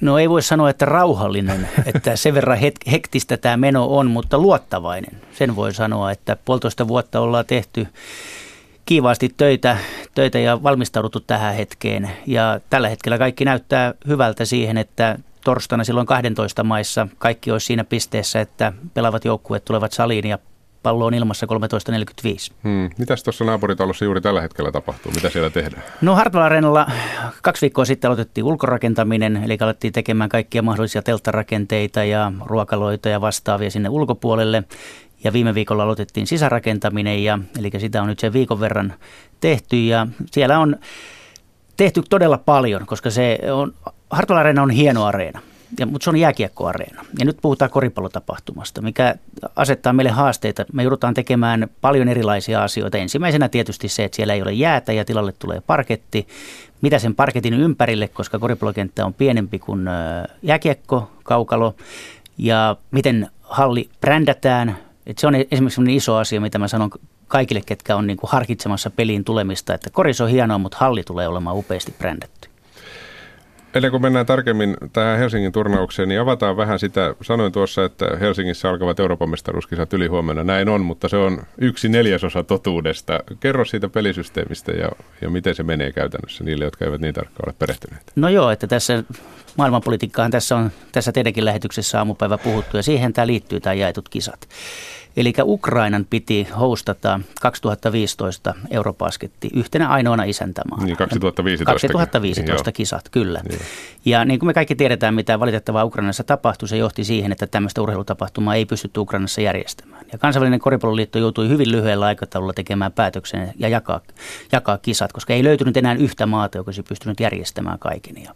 No ei voi sanoa, että rauhallinen, että sen verran hektistä tämä meno on, mutta luottavainen. Sen voi sanoa, että puolitoista vuotta ollaan tehty kiivaasti töitä, töitä ja valmistauduttu tähän hetkeen. Ja tällä hetkellä kaikki näyttää hyvältä siihen, että torstaina silloin 12 maissa kaikki olisi siinä pisteessä, että pelaavat joukkueet tulevat saliin ja pallo on ilmassa 13.45. Hmm. Mitäs tuossa naapuritalossa juuri tällä hetkellä tapahtuu? Mitä siellä tehdään? No Hartwell Areenalla kaksi viikkoa sitten aloitettiin ulkorakentaminen, eli alettiin tekemään kaikkia mahdollisia telttarakenteita ja ruokaloita ja vastaavia sinne ulkopuolelle. Ja viime viikolla aloitettiin sisärakentaminen, ja, eli sitä on nyt sen viikon verran tehty. Ja siellä on tehty todella paljon, koska se on, Hartwell on hieno areena. Ja, mutta se on jääkiekkoareena. Ja nyt puhutaan koripallotapahtumasta, mikä asettaa meille haasteita. Me joudutaan tekemään paljon erilaisia asioita. Ensimmäisenä tietysti se, että siellä ei ole jäätä ja tilalle tulee parketti. Mitä sen parketin ympärille, koska koripallokenttä on pienempi kuin jääkiekko, kaukalo. Ja miten halli brändätään. Et se on esimerkiksi iso asia, mitä mä sanon kaikille, ketkä on niin kuin harkitsemassa peliin tulemista, että koris on hienoa, mutta halli tulee olemaan upeasti brändätty. Ennen kuin mennään tarkemmin tähän Helsingin turnaukseen, niin avataan vähän sitä. Sanoin tuossa, että Helsingissä alkavat Euroopan mestaruuskisat yli huomenna. Näin on, mutta se on yksi neljäsosa totuudesta. Kerro siitä pelisysteemistä ja, ja miten se menee käytännössä niille, jotka eivät niin tarkkaan ole perehtyneet. No joo, että tässä maailmanpolitiikkaan tässä on tässä teidänkin lähetyksessä aamupäivä puhuttu ja siihen tämä liittyy tämä jaetut kisat. Eli Ukrainan piti hostata 2015 Eurobasketti yhtenä ainoana isäntämaana. Niin 2015. 2015 kisat, kyllä. Joo. Ja niin kuin me kaikki tiedetään, mitä valitettavaa Ukrainassa tapahtui, se johti siihen, että tämmöistä urheilutapahtumaa ei pystytty Ukrainassa järjestämään. Ja kansainvälinen koripalloliitto joutui hyvin lyhyellä aikataululla tekemään päätöksen ja jakaa, jakaa kisat, koska ei löytynyt enää yhtä maata, joka olisi pystynyt järjestämään kaiken. Ja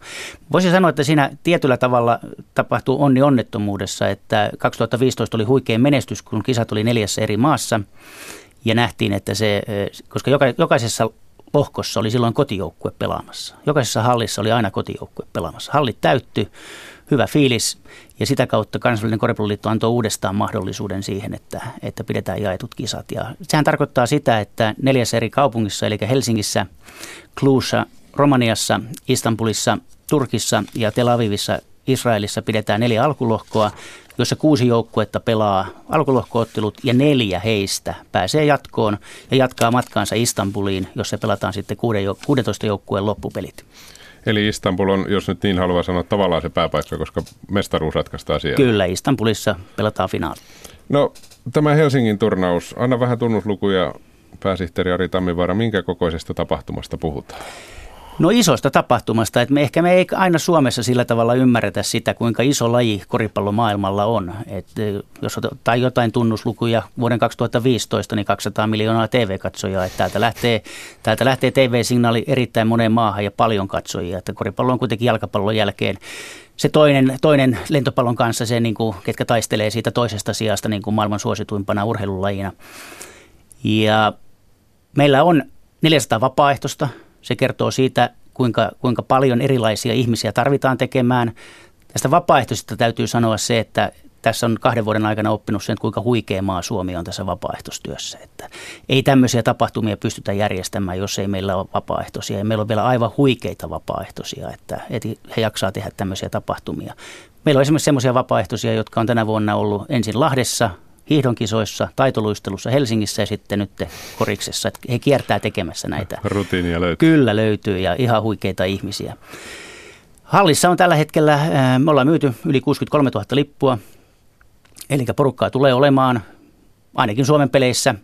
voisi sanoa, että siinä tietyllä tavalla tapahtui onni onnettomuudessa, että 2015 oli huikea menestys, kun kisat oli neljässä eri maassa ja nähtiin, että se, koska jokaisessa lohkossa oli silloin kotijoukkue pelaamassa. Jokaisessa hallissa oli aina kotijoukkue pelaamassa. Hallit täytty, hyvä fiilis ja sitä kautta kansallinen koripalloliitto antoi uudestaan mahdollisuuden siihen, että, että pidetään jaetut kisat. Ja sehän tarkoittaa sitä, että neljässä eri kaupungissa, eli Helsingissä, Kluussa, Romaniassa, Istanbulissa, Turkissa ja Tel Avivissa Israelissa pidetään neljä alkulohkoa, jossa kuusi joukkuetta pelaa alkulohkoottelut ja neljä heistä pääsee jatkoon ja jatkaa matkaansa Istanbuliin, jossa pelataan sitten 16 joukkueen loppupelit. Eli Istanbul on, jos nyt niin haluaa sanoa, tavallaan se pääpaikka, koska mestaruus ratkaistaan siellä. Kyllä, Istanbulissa pelataan finaali. No, tämä Helsingin turnaus, anna vähän tunnuslukuja pääsihteeri Ari Tammivaara, minkä kokoisesta tapahtumasta puhutaan? No isosta tapahtumasta, että me ehkä me ei aina Suomessa sillä tavalla ymmärretä sitä, kuinka iso laji koripallo maailmalla on. Et jos ottaa jotain tunnuslukuja vuoden 2015, niin 200 miljoonaa TV-katsojaa. Että täältä lähtee, täältä lähtee TV-signaali erittäin moneen maahan ja paljon katsojia. Että koripallo on kuitenkin jalkapallon jälkeen se toinen, toinen lentopallon kanssa, se, niin kuin, ketkä taistelee siitä toisesta sijasta niin kuin maailman suosituimpana urheilulajina. Ja meillä on 400 vapaaehtoista se kertoo siitä, kuinka, kuinka paljon erilaisia ihmisiä tarvitaan tekemään. Tästä vapaaehtoisesta täytyy sanoa se, että tässä on kahden vuoden aikana oppinut sen, kuinka huikea maa Suomi on tässä vapaaehtoistyössä. Että ei tämmöisiä tapahtumia pystytä järjestämään, jos ei meillä ole vapaaehtoisia. Ja meillä on vielä aivan huikeita vapaaehtoisia, että, että he jaksaa tehdä tämmöisiä tapahtumia. Meillä on esimerkiksi semmoisia vapaaehtoisia, jotka on tänä vuonna ollut ensin Lahdessa, hiihdonkisoissa, taitoluistelussa Helsingissä ja sitten nyt koriksessa. Että he kiertää tekemässä näitä. Rutiinia löytyy. Kyllä löytyy ja ihan huikeita ihmisiä. Hallissa on tällä hetkellä, me ollaan myyty yli 63 000 lippua, eli porukkaa tulee olemaan ainakin Suomen peleissä.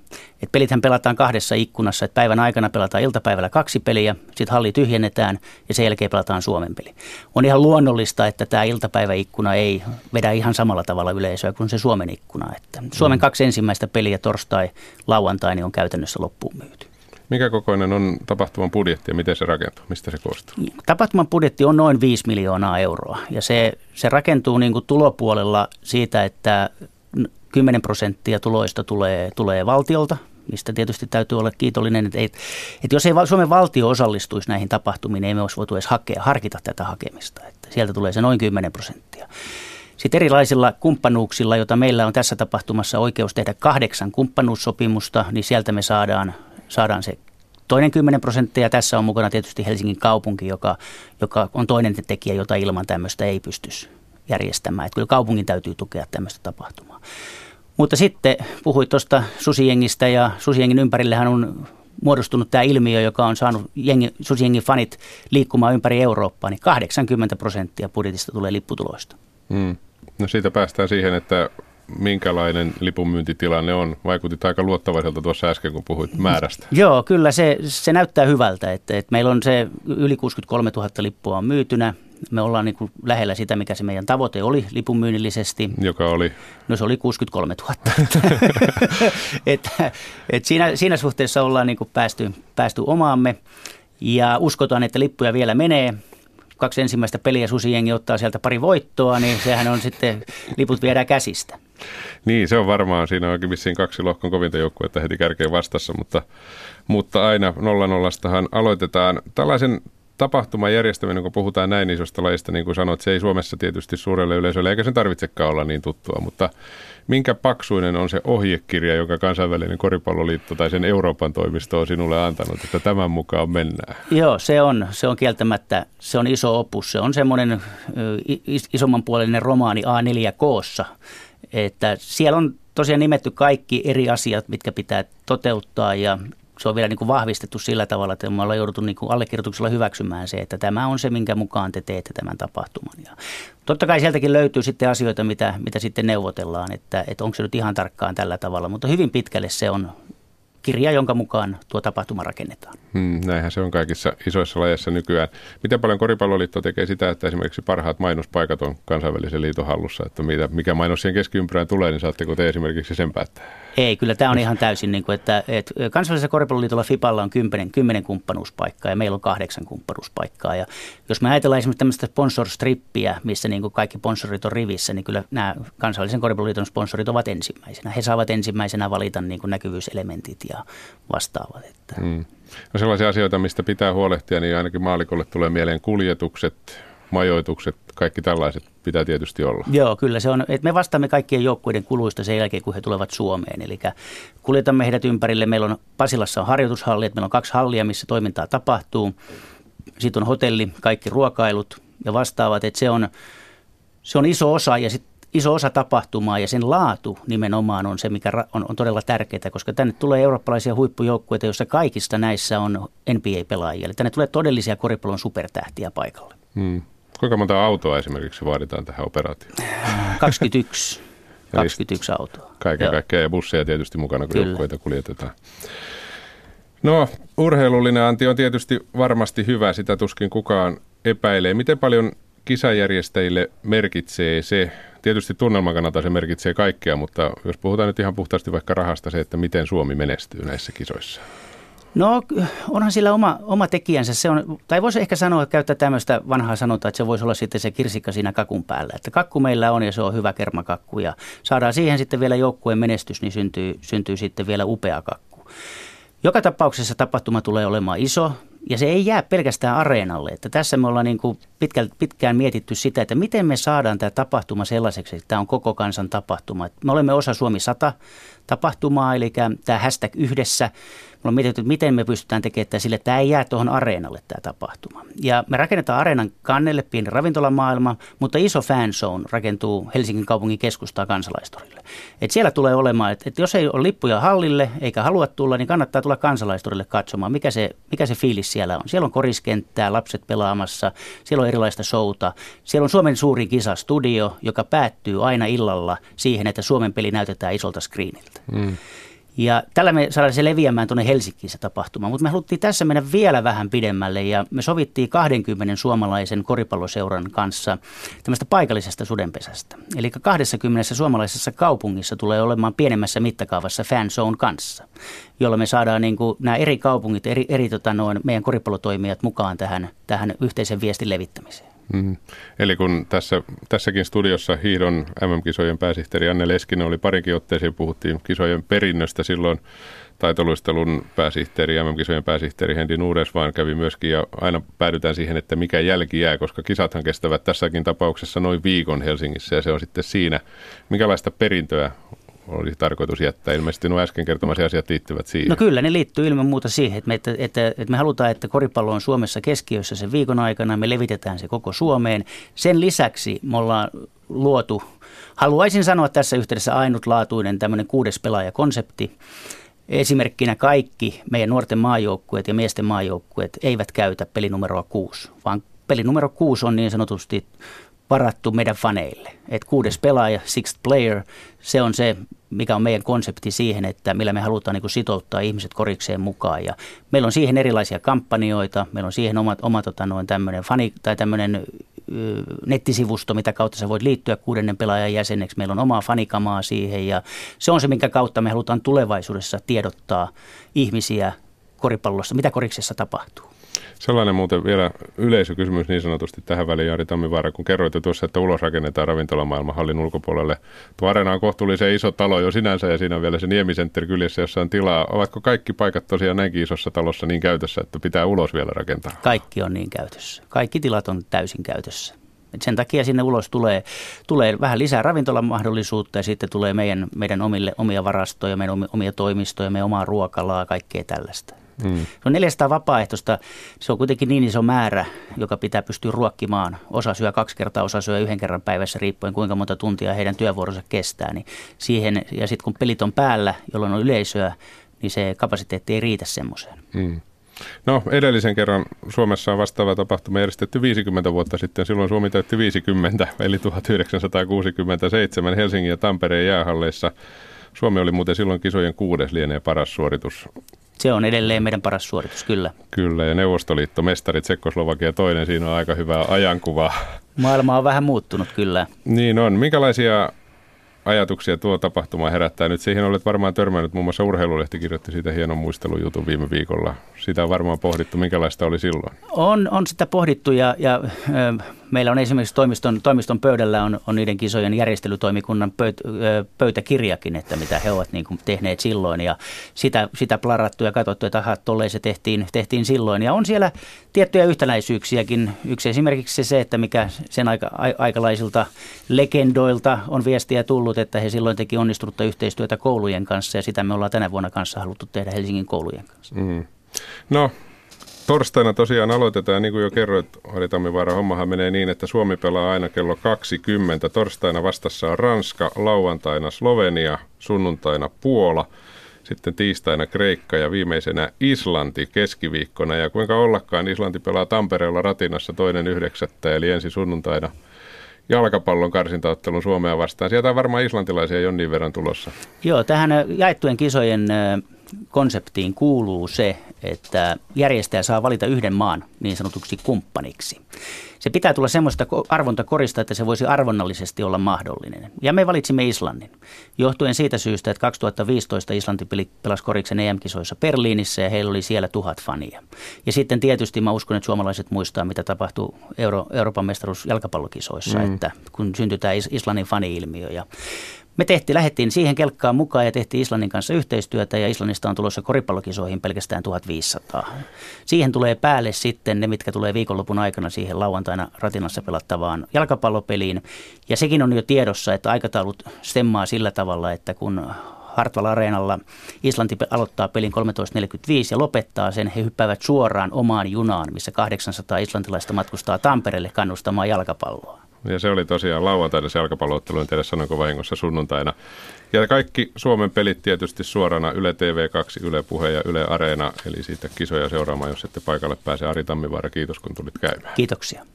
Et pelithän pelataan kahdessa ikkunassa, että päivän aikana pelataan iltapäivällä kaksi peliä, sitten halli tyhjennetään ja sen jälkeen pelataan Suomen peli. On ihan luonnollista, että tämä iltapäiväikkuna ei vedä ihan samalla tavalla yleisöä kuin se Suomen ikkuna. Että Suomen mm. kaksi ensimmäistä peliä torstai, lauantai niin on käytännössä loppuun myyty. Mikä kokoinen on tapahtuman budjetti ja miten se rakentuu? Mistä se koostuu? Tapahtuman budjetti on noin 5 miljoonaa euroa ja se, se rakentuu niin kuin tulopuolella siitä, että 10 prosenttia tuloista tulee, tulee valtiolta, mistä tietysti täytyy olla kiitollinen, että, ei, että jos ei Suomen valtio osallistuisi näihin tapahtumiin, niin ei me olisi voitu edes hakea, harkita tätä hakemista. Että sieltä tulee se noin 10 prosenttia. Sitten erilaisilla kumppanuuksilla, joita meillä on tässä tapahtumassa oikeus tehdä kahdeksan kumppanuussopimusta, niin sieltä me saadaan, saadaan se toinen 10 prosenttia. Tässä on mukana tietysti Helsingin kaupunki, joka, joka on toinen tekijä, jota ilman tämmöistä ei pystyisi järjestämään. Että kyllä kaupungin täytyy tukea tämmöistä tapahtumaa. Mutta sitten puhuit tuosta susijengistä ja susijengin ympärillehän on muodostunut tämä ilmiö, joka on saanut jengi, susijengin fanit liikkumaan ympäri Eurooppaa, niin 80 prosenttia budjetista tulee lipputuloista. Hmm. No siitä päästään siihen, että minkälainen lipunmyyntitilanne on. Vaikutit aika luottavaiselta tuossa äsken, kun puhuit määrästä. Joo, kyllä se, se näyttää hyvältä, että, että meillä on se yli 63 000 lippua on myytynä me ollaan niin kuin lähellä sitä, mikä se meidän tavoite oli lipunmyynnillisesti. Joka oli? No se oli 63 000. et, et siinä, siinä suhteessa ollaan niin kuin päästy, päästy omaamme ja uskotaan, että lippuja vielä menee. Kaksi ensimmäistä peliä susijengi ottaa sieltä pari voittoa, niin sehän on sitten, liput viedään käsistä. Niin, se on varmaan. Siinä onkin vissiin kaksi lohkon kovinta joukkuetta heti kärkeen vastassa, mutta, mutta aina nolla nollastahan aloitetaan. Tällaisen tapahtuman järjestäminen, kun puhutaan näin isosta lajista, niin kuin sanoit, se ei Suomessa tietysti suurelle yleisölle, eikä sen tarvitsekaan olla niin tuttua, mutta minkä paksuinen on se ohjekirja, joka kansainvälinen koripalloliitto tai sen Euroopan toimisto on sinulle antanut, että tämän mukaan mennään? Joo, se on, se on kieltämättä, se on iso opus, se on semmoinen isomman puolinen romaani A4 koossa, että siellä on tosiaan nimetty kaikki eri asiat, mitkä pitää toteuttaa ja se on vielä niin kuin vahvistettu sillä tavalla, että me ollaan jouduttu niin allekirjoituksella hyväksymään se, että tämä on se, minkä mukaan te teette tämän tapahtuman. Ja totta kai sieltäkin löytyy sitten asioita, mitä, mitä sitten neuvotellaan, että, että onko se nyt ihan tarkkaan tällä tavalla, mutta hyvin pitkälle se on kirja, jonka mukaan tuo tapahtuma rakennetaan. Hmm, näinhän se on kaikissa isoissa lajeissa nykyään. Miten paljon Koripalloliitto tekee sitä, että esimerkiksi parhaat mainospaikat on kansainvälisen liiton hallussa, että mikä mainos siihen keskiympyrään tulee, niin saatteko te esimerkiksi sen päättää? Ei, kyllä tämä on ihan täysin, niin kuin, että, että kansallisella koripalloliitolla FIPalla on kymmenen, kymmenen kumppanuuspaikkaa ja meillä on kahdeksan kumppanuuspaikkaa. Ja jos me ajatellaan esimerkiksi tämmöistä sponsor-strippiä, missä niin kuin kaikki sponsorit on rivissä, niin kyllä nämä kansallisen koripalloliiton sponsorit ovat ensimmäisenä. He saavat ensimmäisenä valita niin kuin näkyvyyselementit ja vastaavat. Että. Hmm. No sellaisia asioita, mistä pitää huolehtia, niin ainakin maalikolle tulee mieleen kuljetukset, majoitukset, kaikki tällaiset pitää tietysti olla. Joo, kyllä se on. Että me vastaamme kaikkien joukkueiden kuluista sen jälkeen, kun he tulevat Suomeen. Eli kuljetamme heidät ympärille. Meillä on Pasilassa on harjoitushalli, että meillä on kaksi hallia, missä toimintaa tapahtuu. Sitten on hotelli, kaikki ruokailut ja vastaavat. Että se on, se on iso osa ja sitten iso osa tapahtumaa ja sen laatu nimenomaan on se, mikä on, on todella tärkeää, koska tänne tulee eurooppalaisia huippujoukkueita, joissa kaikista näissä on NBA-pelaajia. Eli tänne tulee todellisia koripallon supertähtiä paikalle. Hmm. Kuinka monta autoa esimerkiksi vaaditaan tähän operaatioon? 21. 21 autoa. Kaiken kaikkiaan ja busseja tietysti mukana, kun joukkueita kuljetetaan. No, urheilullinen anti on tietysti varmasti hyvä, sitä tuskin kukaan epäilee. Miten paljon kisajärjestäjille merkitsee se, tietysti tunnelman kannalta se merkitsee kaikkea, mutta jos puhutaan nyt ihan puhtaasti vaikka rahasta se, että miten Suomi menestyy näissä kisoissa? No onhan sillä oma, oma tekijänsä. Se on, tai voisi ehkä sanoa, että käyttää tämmöistä vanhaa sanota, että se voisi olla sitten se kirsikka siinä kakun päällä. Että kakku meillä on ja se on hyvä kermakakku ja saadaan siihen sitten vielä joukkueen menestys, niin syntyy, syntyy sitten vielä upea kakku. Joka tapauksessa tapahtuma tulee olemaan iso ja se ei jää pelkästään areenalle. Että tässä me ollaan niin kuin pitkään, pitkään mietitty sitä, että miten me saadaan tämä tapahtuma sellaiseksi, että tämä on koko kansan tapahtuma. Me olemme osa Suomi 100 tapahtumaa, eli tämä hashtag yhdessä me on mietitty, että miten me pystytään tekemään että sille, että tämä ei jää tuohon areenalle tämä tapahtuma. Ja me rakennetaan areenan kannelle pieni ravintolamaailma, mutta iso fanzone rakentuu Helsingin kaupungin keskustaa kansalaistorille. Et siellä tulee olemaan, että, että jos ei ole lippuja hallille eikä halua tulla, niin kannattaa tulla kansalaistorille katsomaan, mikä se, mikä se fiilis siellä on. Siellä on koriskenttää, lapset pelaamassa, siellä on erilaista showta. Siellä on Suomen suurin kisastudio, joka päättyy aina illalla siihen, että Suomen peli näytetään isolta screeniltä. Mm. Ja tällä me saadaan se leviämään tuonne Helsinkiin se tapahtuma. Mutta me haluttiin tässä mennä vielä vähän pidemmälle ja me sovittiin 20 suomalaisen koripalloseuran kanssa tämmöistä paikallisesta sudenpesästä. Eli 20 suomalaisessa kaupungissa tulee olemaan pienemmässä mittakaavassa fanzone kanssa, jolla me saadaan niin kuin nämä eri kaupungit, eri, eri tota noin, meidän koripallotoimijat mukaan tähän, tähän yhteisen viestin levittämiseen. Mm. Eli kun tässä, tässäkin studiossa hiidon MM-kisojen pääsihteeri Anne Leskinen oli parinkin otteeseen, puhuttiin kisojen perinnöstä silloin, taitoluistelun pääsihteeri, MM-kisojen pääsihteeri Hendi Nuures vaan kävi myöskin ja aina päädytään siihen, että mikä jälki jää, koska kisathan kestävät tässäkin tapauksessa noin viikon Helsingissä ja se on sitten siinä. Minkälaista perintöä olisi tarkoitus jättää? Ilmeisesti nuo äsken kertomasi asiat liittyvät siihen. No kyllä, ne liittyy ilman muuta siihen, että me, että, että, että me halutaan, että koripallo on Suomessa keskiössä sen viikon aikana. Me levitetään se koko Suomeen. Sen lisäksi me ollaan luotu, haluaisin sanoa tässä yhteydessä ainutlaatuinen tämmöinen kuudes pelaajakonsepti. Esimerkkinä kaikki meidän nuorten maajoukkueet ja miesten maajoukkueet eivät käytä pelinumeroa 6, vaan pelinumero 6 on niin sanotusti varattu meidän faneille. Et kuudes pelaaja, sixth player, se on se, mikä on meidän konsepti siihen, että millä me halutaan niin sitouttaa ihmiset korikseen mukaan. Ja meillä on siihen erilaisia kampanjoita, meillä on siihen oma, oma tota, noin tämmöinen fani, tai tämmöinen nettisivusto, mitä kautta sä voit liittyä kuudennen pelaajan jäseneksi. Meillä on omaa fanikamaa siihen ja se on se, minkä kautta me halutaan tulevaisuudessa tiedottaa ihmisiä koripallossa, mitä koriksessa tapahtuu. Sellainen muuten vielä yleisökysymys niin sanotusti tähän väliin, Jari Tammivaara, kun kerroit jo tuossa, että ulos rakennetaan ravintolamaailman hallin ulkopuolelle. Tuo areena on kohtuullisen iso talo jo sinänsä ja siinä on vielä se Niemisentter kyljessä, jossa on tilaa. Ovatko kaikki paikat tosiaan näinkin isossa talossa niin käytössä, että pitää ulos vielä rakentaa? Kaikki on niin käytössä. Kaikki tilat on täysin käytössä. Et sen takia sinne ulos tulee, tulee vähän lisää ravintolamahdollisuutta ja sitten tulee meidän, meidän omille, omia varastoja, meidän omia toimistoja, meidän omaa ruokalaa, kaikkea tällaista. Mm. Se on 400 vapaaehtoista. Se on kuitenkin niin iso määrä, joka pitää pystyä ruokkimaan. Osa syö kaksi kertaa, osa syö yhden kerran päivässä, riippuen kuinka monta tuntia heidän työvuoronsa kestää. Niin siihen, ja sitten kun pelit on päällä, jolloin on yleisöä, niin se kapasiteetti ei riitä semmoiseen. Mm. No edellisen kerran Suomessa on vastaava tapahtuma järjestetty 50 vuotta sitten. Silloin Suomi täytti 50, eli 1967 Helsingin ja Tampereen jäähalleissa. Suomi oli muuten silloin kisojen kuudes lienee paras suoritus se on edelleen meidän paras suoritus, kyllä. Kyllä, ja Neuvostoliitto, mestarit, Tsekkoslovakia toinen, siinä on aika hyvä ajankuva. Maailma on vähän muuttunut, kyllä. Niin on. Minkälaisia ajatuksia tuo tapahtuma herättää. Nyt siihen olet varmaan törmännyt, muun muassa Urheilulehti kirjoitti siitä hienon muistelujutun viime viikolla. Sitä on varmaan pohdittu, minkälaista oli silloin. On, on sitä pohdittu ja, ja meillä on esimerkiksi toimiston, toimiston pöydällä on, on niiden kisojen järjestelytoimikunnan pöyt, pöytäkirjakin, että mitä he ovat niin kuin tehneet silloin ja sitä, sitä plarattu ja katsottu, että aha, tolleen se tehtiin, tehtiin silloin. Ja on siellä tiettyjä yhtäläisyyksiäkin. Yksi esimerkiksi se, että mikä sen aika, aikalaisilta legendoilta on viestiä tullut, että he silloin teki onnistunutta yhteistyötä koulujen kanssa ja sitä me ollaan tänä vuonna kanssa haluttu tehdä Helsingin koulujen kanssa. Mm. No, torstaina tosiaan aloitetaan, niin kuin jo kerroit, Ari Tammivaara, hommahan menee niin, että Suomi pelaa aina kello 20. Torstaina vastassa on Ranska, lauantaina Slovenia, sunnuntaina Puola, sitten tiistaina Kreikka ja viimeisenä Islanti keskiviikkona. Ja kuinka ollakaan, Islanti pelaa Tampereella Ratinassa toinen yhdeksättä, eli ensi sunnuntaina jalkapallon karsintaottelun Suomea vastaan. Sieltä on varmaan islantilaisia jonnin verran tulossa. Joo, tähän jaettujen kisojen konseptiin kuuluu se, että järjestäjä saa valita yhden maan niin sanotuksi kumppaniksi. Se pitää tulla semmoista arvontakorista, että se voisi arvonnallisesti olla mahdollinen. Ja me valitsimme Islannin, johtuen siitä syystä, että 2015 Islanti pelasi koriksen EM-kisoissa Berliinissä ja heillä oli siellä tuhat fania. Ja sitten tietysti mä uskon, että suomalaiset muistaa, mitä tapahtui Euro- Euroopan mestaruus jalkapallokisoissa, mm. että kun syntyi tämä Islannin fani-ilmiö. Ja me tehtiin, lähdettiin siihen kelkkaan mukaan ja tehtiin Islannin kanssa yhteistyötä ja Islannista on tulossa koripallokisoihin pelkästään 1500. Siihen tulee päälle sitten ne, mitkä tulee viikonlopun aikana siihen lauantaina Ratinassa pelattavaan jalkapallopeliin. Ja sekin on jo tiedossa, että aikataulut stemmaa sillä tavalla, että kun Hartwall Areenalla Islanti aloittaa pelin 13.45 ja lopettaa sen. He hyppäävät suoraan omaan junaan, missä 800 islantilaista matkustaa Tampereelle kannustamaan jalkapalloa. Ja se oli tosiaan lauantaina se jalkapalloottelu, en tiedä sanoinko vahingossa sunnuntaina. Ja kaikki Suomen pelit tietysti suorana Yle TV2, Yle Puhe ja Yle Areena, eli siitä kisoja seuraamaan, jos ette paikalle pääse. Ari Tammivaara, kiitos kun tulit käymään. Kiitoksia.